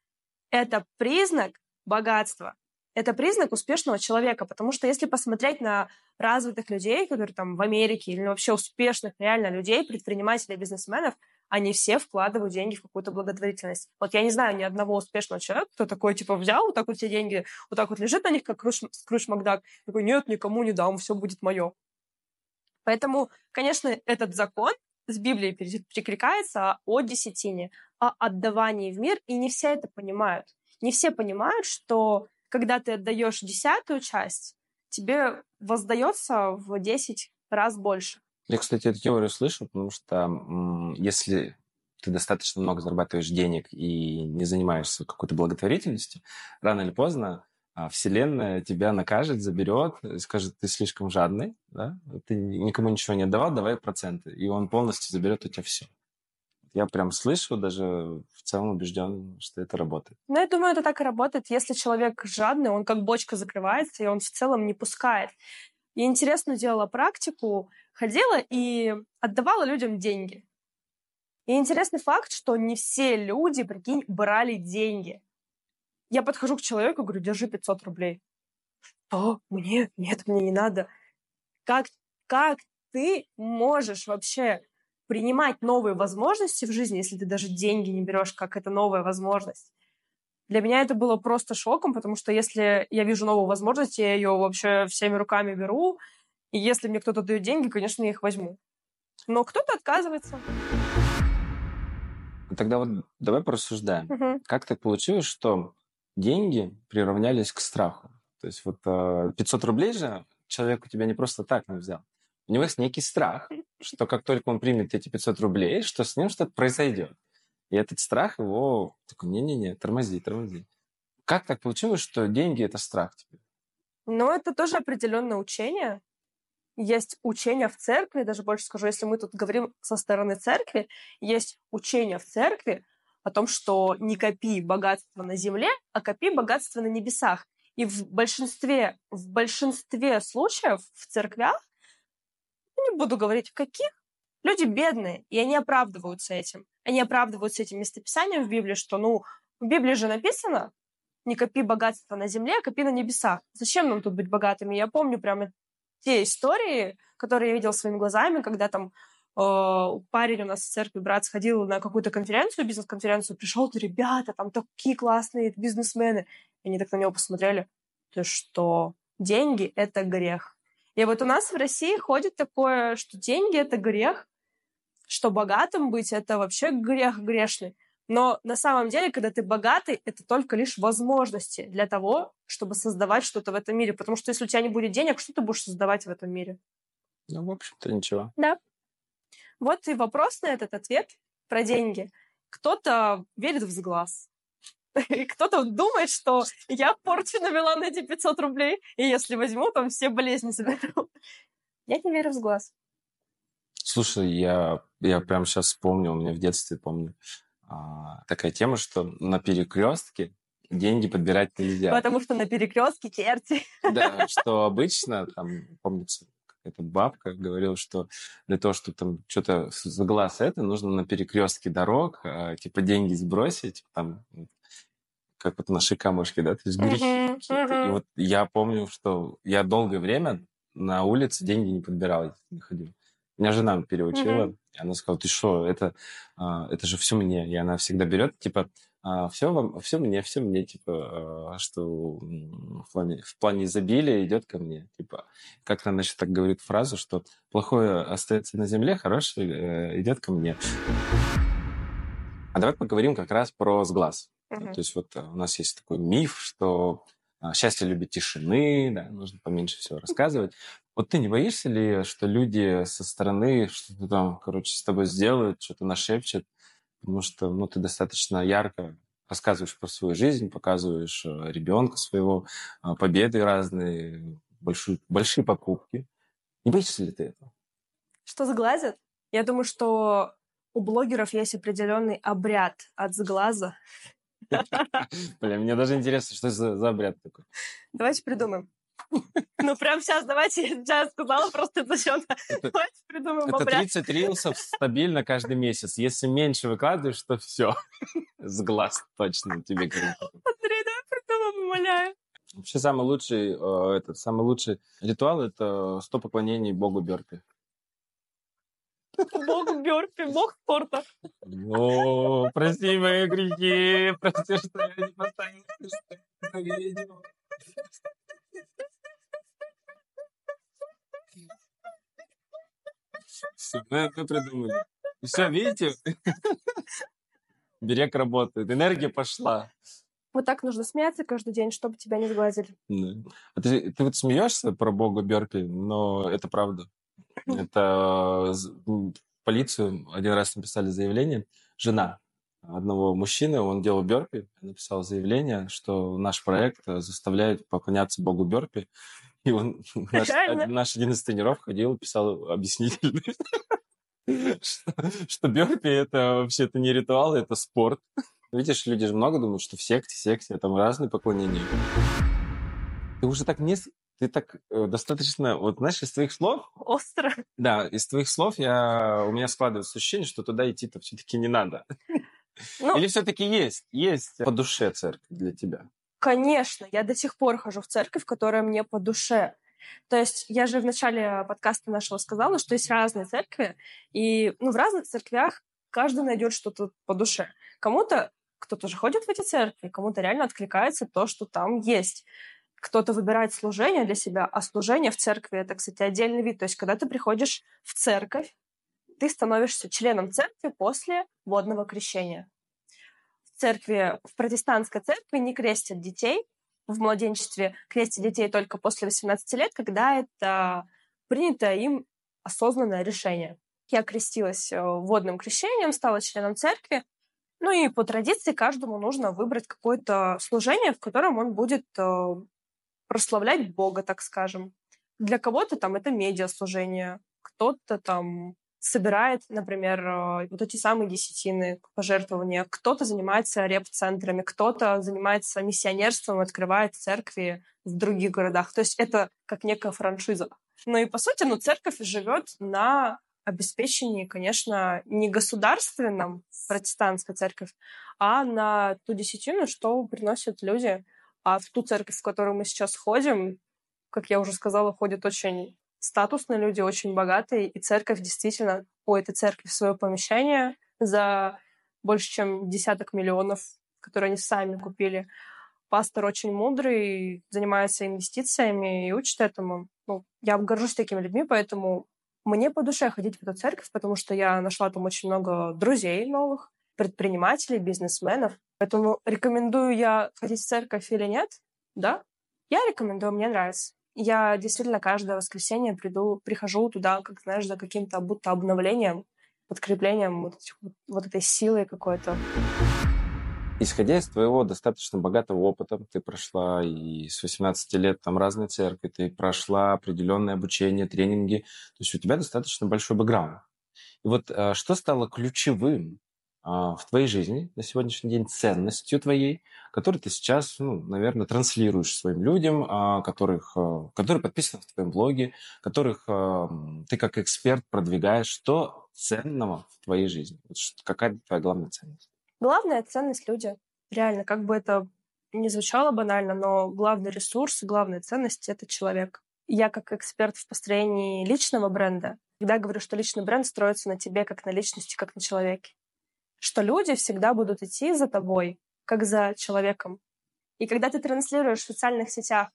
это признак богатства это признак успешного человека, потому что если посмотреть на развитых людей, которые там в Америке, или вообще успешных реально людей, предпринимателей, бизнесменов, они все вкладывают деньги в какую-то благотворительность. Вот я не знаю ни одного успешного человека, кто такой, типа, взял вот так вот все деньги, вот так вот лежит на них, как Скрудж, Макдак, такой, нет, никому не дам, все будет мое. Поэтому, конечно, этот закон с Библией перекликается о десятине, о отдавании в мир, и не все это понимают. Не все понимают, что когда ты отдаешь десятую часть, тебе воздается в 10 раз больше. Я, кстати, эту теорию слышу, потому что если ты достаточно много зарабатываешь денег и не занимаешься какой-то благотворительностью, рано или поздно Вселенная тебя накажет, заберет, скажет, ты слишком жадный, да? ты никому ничего не отдавал, давай проценты. И он полностью заберет у тебя все. Я прям слышу, даже в целом убежден, что это работает. Ну, я думаю, это так и работает. Если человек жадный, он как бочка закрывается, и он в целом не пускает. Я интересно делала практику, ходила и отдавала людям деньги. И интересный факт, что не все люди, прикинь, брали деньги. Я подхожу к человеку, говорю, держи 500 рублей. Что? Мне? Нет, мне не надо. Как, как ты можешь вообще принимать новые возможности в жизни, если ты даже деньги не берешь, как это новая возможность? Для меня это было просто шоком, потому что если я вижу новую возможность, я ее вообще всеми руками беру, и если мне кто-то дает деньги, конечно, я их возьму. Но кто-то отказывается. Тогда вот давай порассуждаем. Мгм. Как так получилось, что деньги приравнялись к страху? То есть вот э, 500 рублей же человек у тебя не просто так не взял. У него есть некий страх, что как только он примет эти 500 рублей, что с ним что-то произойдет. И этот страх его такой, не-не-не, тормози, тормози. Как так получилось, что деньги – это страх тебе? Но это тоже определенное учение. Есть учение в церкви, даже больше скажу, если мы тут говорим со стороны церкви, есть учение в церкви о том, что не копи богатство на земле, а копи богатство на небесах. И в большинстве, в большинстве случаев в церквях, не буду говорить в каких, люди бедные, и они оправдываются этим. Они оправдываются этим местописанием в Библии, что, ну, в Библии же написано, не копи богатство на земле, а копи на небесах. Зачем нам тут быть богатыми? Я помню прямо те истории, которые я видела своими глазами, когда там парень у нас в церкви, брат, сходил на какую-то конференцию, бизнес-конференцию, пришел, то ребята, там такие классные бизнесмены. И они так на него посмотрели, ты что, деньги — это грех. И вот у нас в России ходит такое, что деньги — это грех, что богатым быть — это вообще грех грешный. Но на самом деле, когда ты богатый, это только лишь возможности для того, чтобы создавать что-то в этом мире. Потому что если у тебя не будет денег, что ты будешь создавать в этом мире? Ну, в общем-то, ничего. Да. Вот и вопрос на этот ответ про деньги. Кто-то верит в сглаз. И кто-то думает, что я порчу навела на эти 500 рублей, и если возьму, там все болезни заберу. Я не верю в сглаз. Слушай, я, я прям сейчас вспомнил, у меня в детстве, помню, а, такая тема, что на перекрестке деньги подбирать нельзя. Потому что на перекрестке черти. Да, что обычно, там, помнится, какая-то бабка говорила, что для того, чтобы там что-то за глаз это, нужно на перекрестке дорог, а, типа, деньги сбросить, там, как вот наши камушки, да, то есть грехи. И вот я помню, что я долгое время на улице деньги не подбирал, не ходил. Меня жена переучила, и она сказала, ты что, это, а, это же все мне. И она всегда берет, типа, все, вам, все мне, все мне, типа, а, что в плане, в плане изобилия идет ко мне. Типа, как она еще так говорит фразу, что плохое остается на земле, хорошее э, идет ко мне. А давай поговорим как раз про сглаз. Мгм. То есть вот э, у нас есть такой миф, что а, счастье любит тишины, да, нужно поменьше всего рассказывать. Вот ты не боишься ли, что люди со стороны что-то там, короче, с тобой сделают, что-то нашепчут, потому что, ну, ты достаточно ярко рассказываешь про свою жизнь, показываешь э, ребенка своего, а, победы разные, большие, большие покупки. Не боишься ли ты этого? Что сглазят? Я думаю, что у блогеров есть определенный обряд от сглаза. Бля, мне даже интересно, что за, за обряд такой. Давайте придумаем. Ну, прям сейчас, давайте, я сейчас сказала просто зачем-то. Это- Давайте придумаем Это обряд. 30 рилсов стабильно каждый месяц. Если меньше выкладываешь, то все. С глаз точно тебе говорю. Андрей, давай придумаем, умоляю. Вообще самый лучший, э, этот, самый лучший ритуал – это 100 поклонений богу Берпи. Бог Бёрпи, бог спорта. О, прости мои грехи, прости, что я не поставил Все, мы это придумали. Все, видите? Берег работает, энергия пошла. Вот так нужно смеяться каждый день, чтобы тебя не сглазили. Да. А ты, ты вот смеешься про бога Берпи, но это правда. Это полицию один раз написали заявление. Жена одного мужчины, он делал Берпи, написал заявление, что наш проект заставляет поклоняться богу Берпи. И он, наш, Реально? наш один из тренеров ходил, писал объяснительный, что, что Берпи это вообще это не ритуал, это спорт. Видишь, люди же много думают, что в секте, секте, там разные поклонения. Ты уже так не, ты так э, достаточно, вот знаешь, из твоих слов... Остро. Да, из твоих слов я, у меня складывается ощущение, что туда идти-то все-таки не надо. Ну, Или все-таки есть, есть по душе церковь для тебя? Конечно, я до сих пор хожу в церковь, которая мне по душе. То есть я же в начале подкаста нашего сказала, что есть разные церкви, и ну, в разных церквях каждый найдет что-то по душе. Кому-то кто-то же ходит в эти церкви, кому-то реально откликается то, что там есть. Кто-то выбирает служение для себя, а служение в церкви — это, кстати, отдельный вид. То есть когда ты приходишь в церковь, ты становишься членом церкви после водного крещения. Церкви, в протестантской церкви не крестят детей, в младенчестве крестят детей только после 18 лет, когда это принято им осознанное решение. Я крестилась э, водным крещением, стала членом церкви. Ну и по традиции каждому нужно выбрать какое-то служение, в котором он будет э, прославлять Бога, так скажем. Для кого-то там это медиаслужение, кто-то там собирает, например, э, вот эти самые десятины пожертвования. Кто-то занимается реп-центрами, кто-то занимается миссионерством, открывает церкви в других городах. То есть это как некая франшиза. Ну и, по сути, ну, церковь живет на обеспечении, конечно, не государственном, протестантская церковь, а на ту десятину, что приносят люди. А в ту церковь, в которую мы сейчас ходим, как я уже сказала, ходят очень статусные люди, очень богатые, и церковь действительно, у этой церкви свое помещение за больше, чем десяток миллионов, которые они сами купили. Пастор очень мудрый, занимается инвестициями и учит этому. Ну, я горжусь такими людьми, поэтому мне по душе ходить в эту церковь, потому что я нашла там очень много друзей новых, предпринимателей, бизнесменов. Поэтому рекомендую я ходить в церковь или нет? Да, я рекомендую, мне нравится я действительно каждое воскресенье приду, прихожу туда, как знаешь, за каким-то будто обновлением, подкреплением вот, вот, вот этой силой какой-то. Исходя из твоего достаточно богатого опыта, ты прошла и с 18 лет там разные церкви, ты прошла определенное обучение, тренинги, то есть у тебя достаточно большой бэкграунд. И вот э, что стало ключевым в твоей жизни на сегодняшний день ценностью твоей, которую ты сейчас, ну, наверное, транслируешь своим людям, а, которых, а, которые подписаны в твоем блоге, которых ты как эксперт продвигаешь. Что ценного в твоей жизни? Какая твоя главная ценность? Главная ценность — люди. Реально, как бы это не звучало банально, но главный ресурс, главная ценность — это человек. Я как эксперт в построении личного бренда всегда говорю, что личный бренд строится на тебе как на личности, как на человеке что люди всегда будут идти за тобой, как за человеком. И когда ты транслируешь в социальных сетях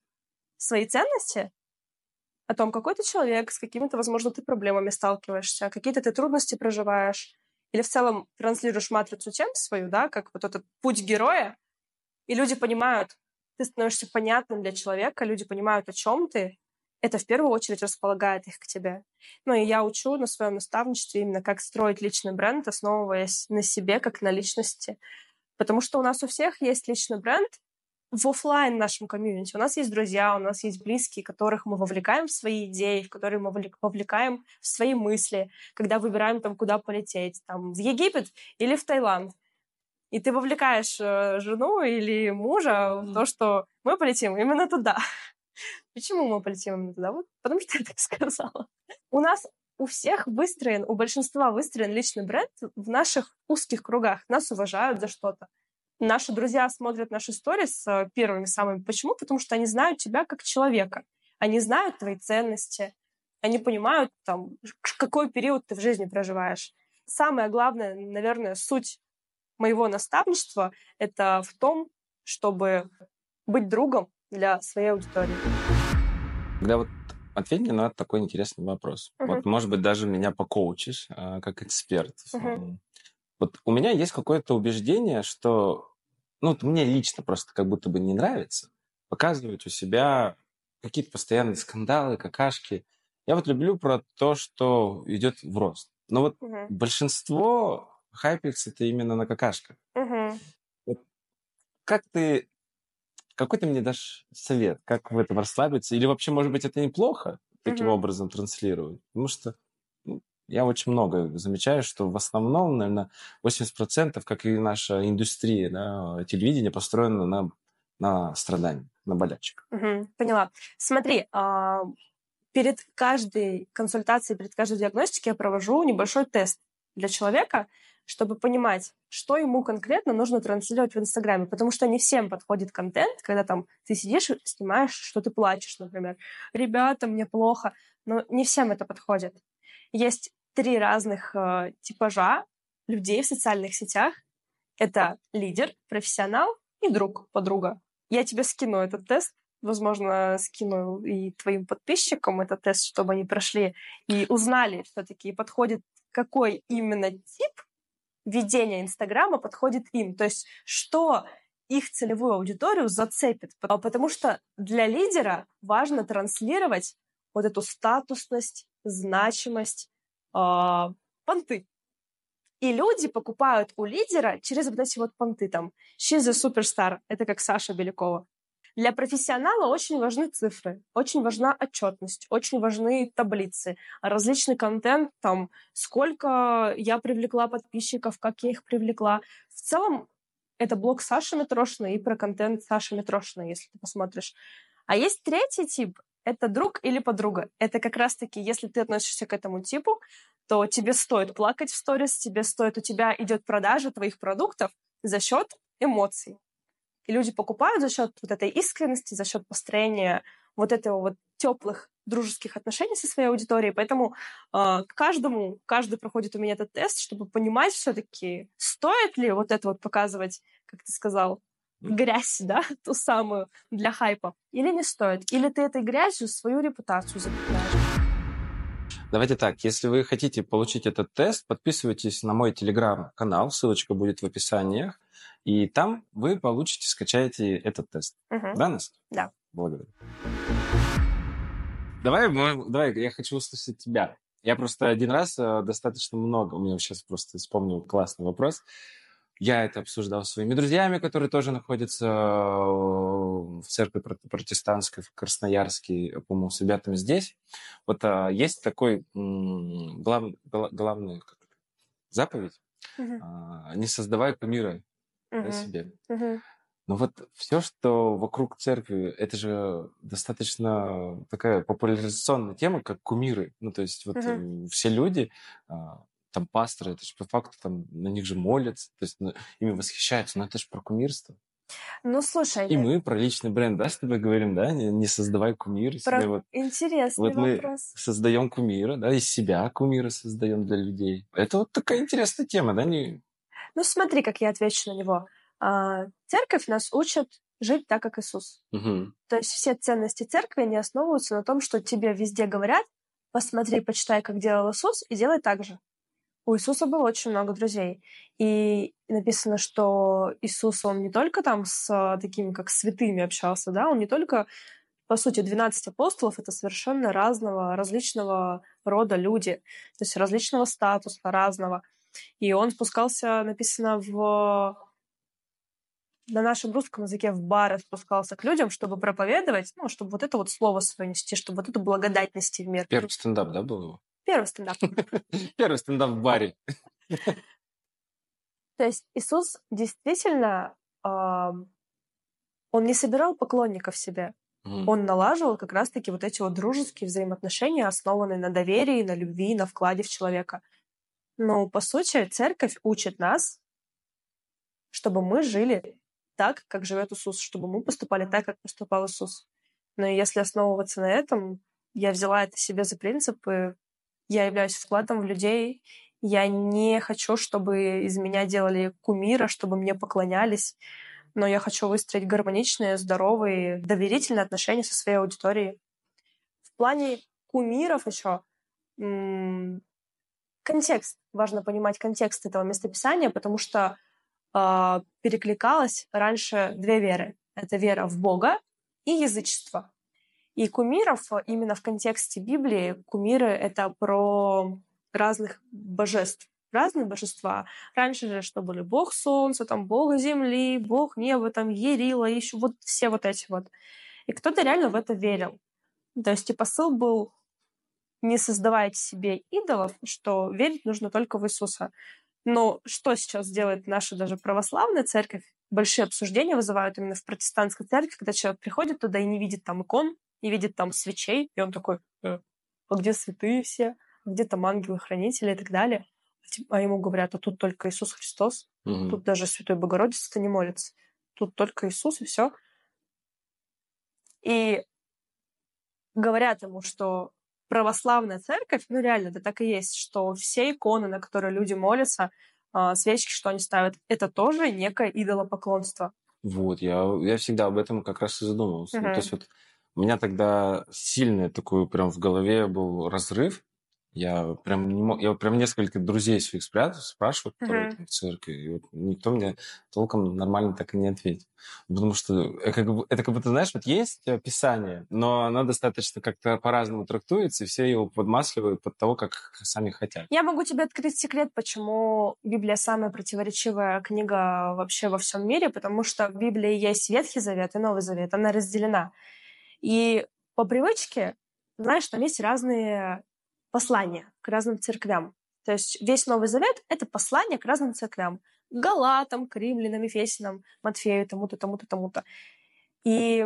свои ценности, о том, какой ты человек, с какими-то, возможно, ты проблемами сталкиваешься, какие-то ты трудности проживаешь, или в целом транслируешь матрицу тем свою, да, как вот этот путь героя, и люди понимают, ты становишься понятным для человека, люди понимают, о чем ты, это в первую очередь располагает их к тебе. Ну и я учу на своем наставничестве именно как строить личный бренд, основываясь на себе как на личности. Потому что у нас у всех есть личный бренд в офлайн нашем комьюнити. У нас есть друзья, у нас есть близкие, которых мы вовлекаем в свои идеи, в которые мы вовлекаем в свои мысли, когда выбираем там, куда полететь, там, в Египет или в Таиланд. И ты вовлекаешь э, жену или мужа в то, что мы полетим именно туда. Почему мы полетим именно туда? Вот потому что я так сказала. У нас у всех выстроен, у большинства выстроен личный бренд в наших узких кругах. Нас уважают за что-то. Наши друзья смотрят наши сторис э, первыми самыми. Почему? Потому что они знают тебя как человека. Они знают твои ценности. Они понимают, там, какой период ты в жизни проживаешь. Самое главное, наверное, суть моего наставничества — это в том, чтобы быть другом для своей аудитории. Когда вот ответь мне на такой интересный вопрос. Uh-huh. Вот, может быть, даже меня покоучишь а, как эксперт. Uh-huh. Вот у меня есть какое-то убеждение, что, ну, мне лично просто как будто бы не нравится показывать у себя какие-то постоянные скандалы, какашки. Я вот люблю про то, что идет в рост. Но вот uh-huh. большинство хайпится это именно на какашках. Uh-huh. Вот как ты какой ты мне дашь совет, как в этом расслабиться? Или вообще, может быть, это неплохо таким mm-hmm. образом транслировать? Потому что ну, я очень много замечаю, что в основном, наверное, 80%, как и наша индустрия да, телевидения, построена на, на страдании. на болячек. Угу, поняла. Смотри, а, перед каждой консультацией, перед каждой диагностикой я провожу небольшой тест для человека, чтобы понимать, что ему конкретно нужно транслировать в Инстаграме, потому что не всем подходит контент, когда там ты сидишь снимаешь, что ты плачешь, например. Ребята, мне плохо. Но не всем это подходит. Есть три разных э, типажа людей в социальных сетях. Это лидер, профессионал и друг, подруга. Я тебе скину этот тест, возможно, скину и твоим подписчикам этот тест, чтобы они прошли и узнали все-таки, подходит какой именно тип ведения Инстаграма подходит им. То есть что их целевую аудиторию зацепит. Потому что для лидера важно транслировать вот эту статусность, значимость, э, понты. И люди покупают у лидера через вот эти вот понты там. She's a superstar. Это как Саша Белякова. Для профессионала очень важны цифры, очень важна отчетность, очень важны таблицы, различный контент, там, сколько я привлекла подписчиков, как я их привлекла. В целом, это блог Саши Митрошиной и про контент Саши Митрошиной, если ты посмотришь. А есть третий тип, это друг или подруга. Это как раз-таки, если ты относишься к этому типу, то тебе стоит плакать в сторис, тебе стоит, у тебя идет продажа твоих продуктов за счет эмоций. И люди покупают за счет вот этой искренности, за счет построения вот этого вот теплых дружеских отношений со своей аудиторией. Поэтому э, каждому, каждый проходит у меня этот тест, чтобы понимать все-таки, стоит ли вот это вот показывать, как ты сказал, грязь, да, ту самую для хайпа, или не стоит? Или ты этой грязью свою репутацию запятнаешь? Давайте так, если вы хотите получить этот тест, подписывайтесь на мой телеграм-канал, ссылочка будет в описании, и там вы получите, скачаете этот тест. Угу. Да, Настя? Да. Благодарю. Давай, давай, я хочу услышать тебя. Я просто один раз э, достаточно много, у меня сейчас просто вспомнил классный вопрос. Я это обсуждал с своими друзьями, которые тоже находятся э, в церкви протестантской в Красноярске, по-моему, с ребятами здесь. Вот а, есть такой глав, главный как, заповедь. Угу. А, не создавай кумира угу. да, себе. Угу. Но вот все, что вокруг церкви, это же достаточно такая популяризационная тема, как кумиры. Ну, то есть вот угу. все люди, а, там пасторы, это же по факту там на них же молятся, то есть ну, ими восхищаются, но это же про кумирство. Ну, слушай... И я... мы про личный бренд, да, с тобой говорим, да, не, не создавай кумира. Про... Себе вот, Интересный вот вопрос. мы создаем кумира, да, из себя кумира создаем для людей. Это вот такая интересная тема, да? Не... Ну, смотри, как я отвечу на него. А, церковь нас учит жить так, как Иисус. Угу. То есть все ценности церкви, они основываются на том, что тебе везде говорят, посмотри, почитай, как делал Иисус, и делай так же. У Иисуса было очень много друзей. И написано, что Иисус, он не только там с такими, как святыми общался, да, он не только, по сути, 12 апостолов — это совершенно разного, различного рода люди, то есть различного статуса, разного. И он спускался, написано, в на нашем русском языке в бары спускался к людям, чтобы проповедовать, ну, чтобы вот это вот слово свое нести, чтобы вот эту благодать нести в мир. Первый стендап, да, был его? Первый стендап. Первый стендап в баре. То есть Иисус действительно, он не собирал поклонников себе. Он налаживал как раз-таки вот эти вот дружеские взаимоотношения, основанные на доверии, на любви, на вкладе в человека. Но, по сути, церковь учит нас, чтобы мы жили так, как живет Иисус, чтобы мы поступали так, как поступал Иисус. Но если основываться на этом, я взяла это себе за принцип, и я являюсь вкладом в людей. Я не хочу, чтобы из меня делали кумира, чтобы мне поклонялись. Но я хочу выстроить гармоничные, здоровые, доверительные отношения со своей аудиторией. В плане кумиров еще контекст. Важно понимать контекст этого местописания, потому что э, перекликалось раньше две веры. Это вера в Бога и язычество. И кумиров э, именно в контексте Библии кумиры — это про разных божеств, разные божества. Раньше же что были? Бог солнца, там, Бог земли, Бог неба, там, Ерила, еще вот все вот эти вот. И кто-то реально в это верил. То есть и посыл был не создавайте себе идолов, что верить нужно только в Иисуса. Но что сейчас делает наша даже православная церковь? большие обсуждения вызывают именно в протестантской церкви, когда человек приходит туда и не видит там икон, не видит там свечей, и он такой, э, а где святые все, а где там ангелы-хранители и так далее. А ему говорят, а тут только Иисус Христос, угу. тут даже Святой Богородица-то не молится, тут только Иисус и все. И говорят ему, что православная церковь, ну реально, это так и есть, что все иконы, на которые люди молятся, а, свечки, что они ставят, это тоже некое идолопоклонство. Вот, я, я всегда об этом как раз и задумывался. Угу. Ну, то есть вот у меня тогда сильный такой прям в голове был разрыв, я прям не мог, я прям несколько друзей своих спрятал, спрашивал, которые там в церкви, и вот никто мне толком нормально так и не ответил. Потому что это как, бы, это как будто, знаешь, вот есть э, Писание, но оно достаточно как-то по-разному трактуется, и все его подмасливают под того, как сами хотят. Я могу тебе открыть секрет, почему Библия самая противоречивая книга вообще во всем мире, потому что в Библии есть Ветхий Завет и Новый Завет, она разделена. И по привычке, знаешь, там есть разные послание к разным церквям. То есть весь Новый Завет — это послание к разным церквям. К Галатам, к Римлянам, Ефесинам, Матфею, тому-то, тому-то, тому-то. И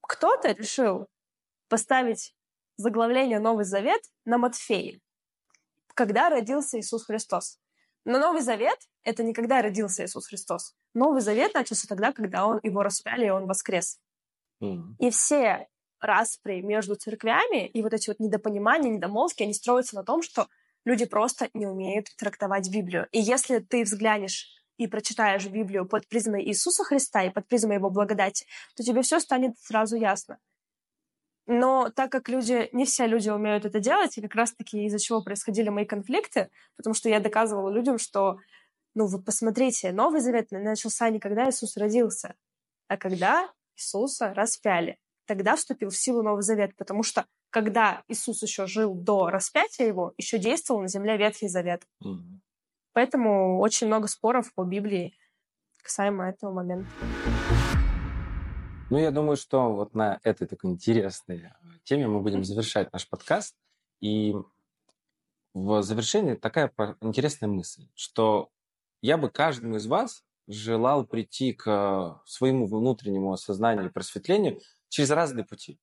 кто-то решил поставить заглавление Новый Завет на Матфея, когда родился Иисус Христос. Но Новый Завет — это не когда родился Иисус Христос. Новый Завет начался тогда, когда он, его распяли, и он воскрес. Mm. И все распри между церквями и вот эти вот недопонимания, недомолвки, они строятся на том, что люди просто не умеют трактовать Библию. И если ты взглянешь и прочитаешь Библию под призмой Иисуса Христа и под призмой Его благодати, то тебе все станет сразу ясно. Но так как люди, не все люди умеют это делать, и как раз-таки из-за чего происходили мои конфликты, потому что я доказывала людям, что, ну, вы посмотрите, Новый Завет начался не когда Иисус родился, а когда Иисуса распяли тогда вступил в силу Новый Завет, потому что когда Иисус еще жил до распятия его, еще действовал на земле Ветхий Завет. Mm-hmm. Поэтому очень много споров по Библии касаемо этого момента. Ну, я думаю, что вот на этой такой интересной теме мы будем завершать наш подкаст. И в завершении такая интересная мысль, что я бы каждому из вас желал прийти к своему внутреннему осознанию и просветлению через разные пути.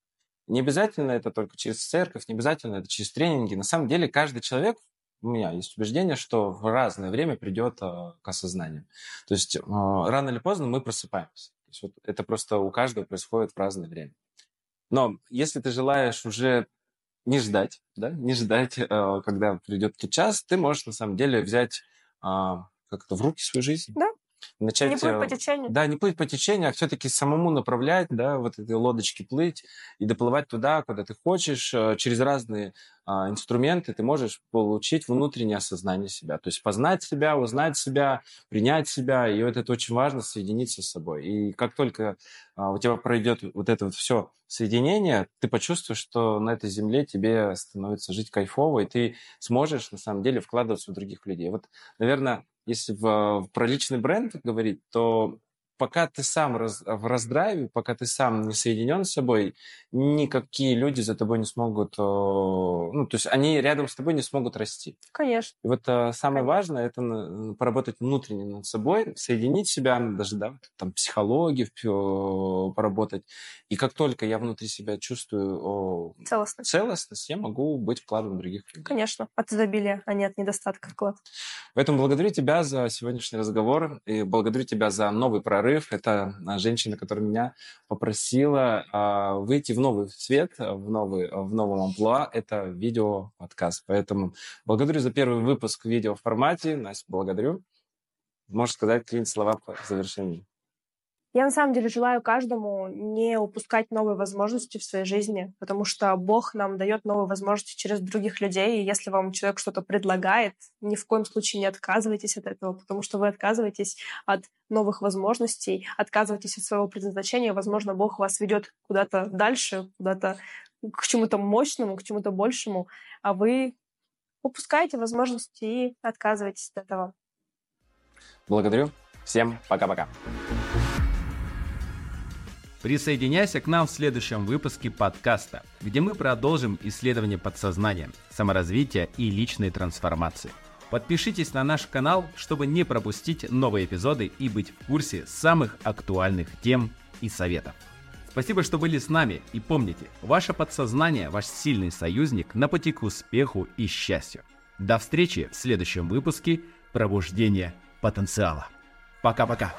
Не обязательно это только через церковь, не обязательно это через тренинги. На самом деле каждый человек, у меня есть убеждение, что в разное время придет э, к осознанию. То есть э, рано или поздно мы просыпаемся. То есть, вот это просто у каждого происходит в разное время. Но если ты желаешь уже не ждать, да, не ждать, э, когда придет тот час, ты можешь на самом деле взять как-то в руки свою жизнь. Да начать... Не плыть по течению. Да, не плыть по течению, а все-таки самому направлять, да, вот этой лодочки плыть и доплывать туда, куда ты хочешь, э, через разные а, инструменты ты можешь получить внутреннее осознание себя. То есть познать себя, узнать себя, принять себя, и вот это очень важно, соединиться с собой. И как только а, у тебя пройдет вот это вот все соединение, ты почувствуешь, что на этой земле тебе становится жить кайфово, и ты сможешь на самом деле вкладываться в других людей. Вот, наверное, если в, про личный бренд говорить, то пока ты сам раз, в раздрайве, пока ты сам не соединен с собой, никакие люди за тобой не смогут, ну, то есть они рядом с тобой не смогут расти. Конечно. И вот э, самое Конечно. важное это поработать внутренне над собой, соединить себя, даже, да, там, психологию поработать. И как только я внутри себя чувствую целостность, целостность я могу быть вкладом других людей. Конечно, от изобилия, а не от недостатка вклад. Поэтому благодарю тебя за сегодняшний разговор и благодарю тебя за новый прорыв прорыв. Это а, женщина, которая меня попросила а, выйти в новый свет, в, новый, в новом амплуа. Это видео-подкаст. Поэтому благодарю за первый выпуск видео в формате. Настя, благодарю. Можешь сказать какие-нибудь слова по завершению? Я на самом деле желаю каждому не упускать новые возможности в своей жизни, потому что Бог нам дает новые возможности через других людей. И если вам человек что-то предлагает, ни в коем случае не отказывайтесь от этого, потому что вы отказываетесь от новых возможностей, отказываетесь от своего предназначения. Возможно, Бог вас ведет куда-то дальше, куда-то к чему-то мощному, к чему-то большему, а вы упускаете возможности и отказываетесь от этого. Благодарю. Всем пока-пока. Присоединяйся к нам в следующем выпуске подкаста, где мы продолжим исследование подсознания, саморазвития и личной трансформации. Подпишитесь на наш канал, чтобы не пропустить новые эпизоды и быть в курсе самых актуальных тем и советов. Спасибо, что были с нами и помните, ваше подсознание – ваш сильный союзник на пути к успеху и счастью. До встречи в следующем выпуске «Пробуждение потенциала». Пока-пока.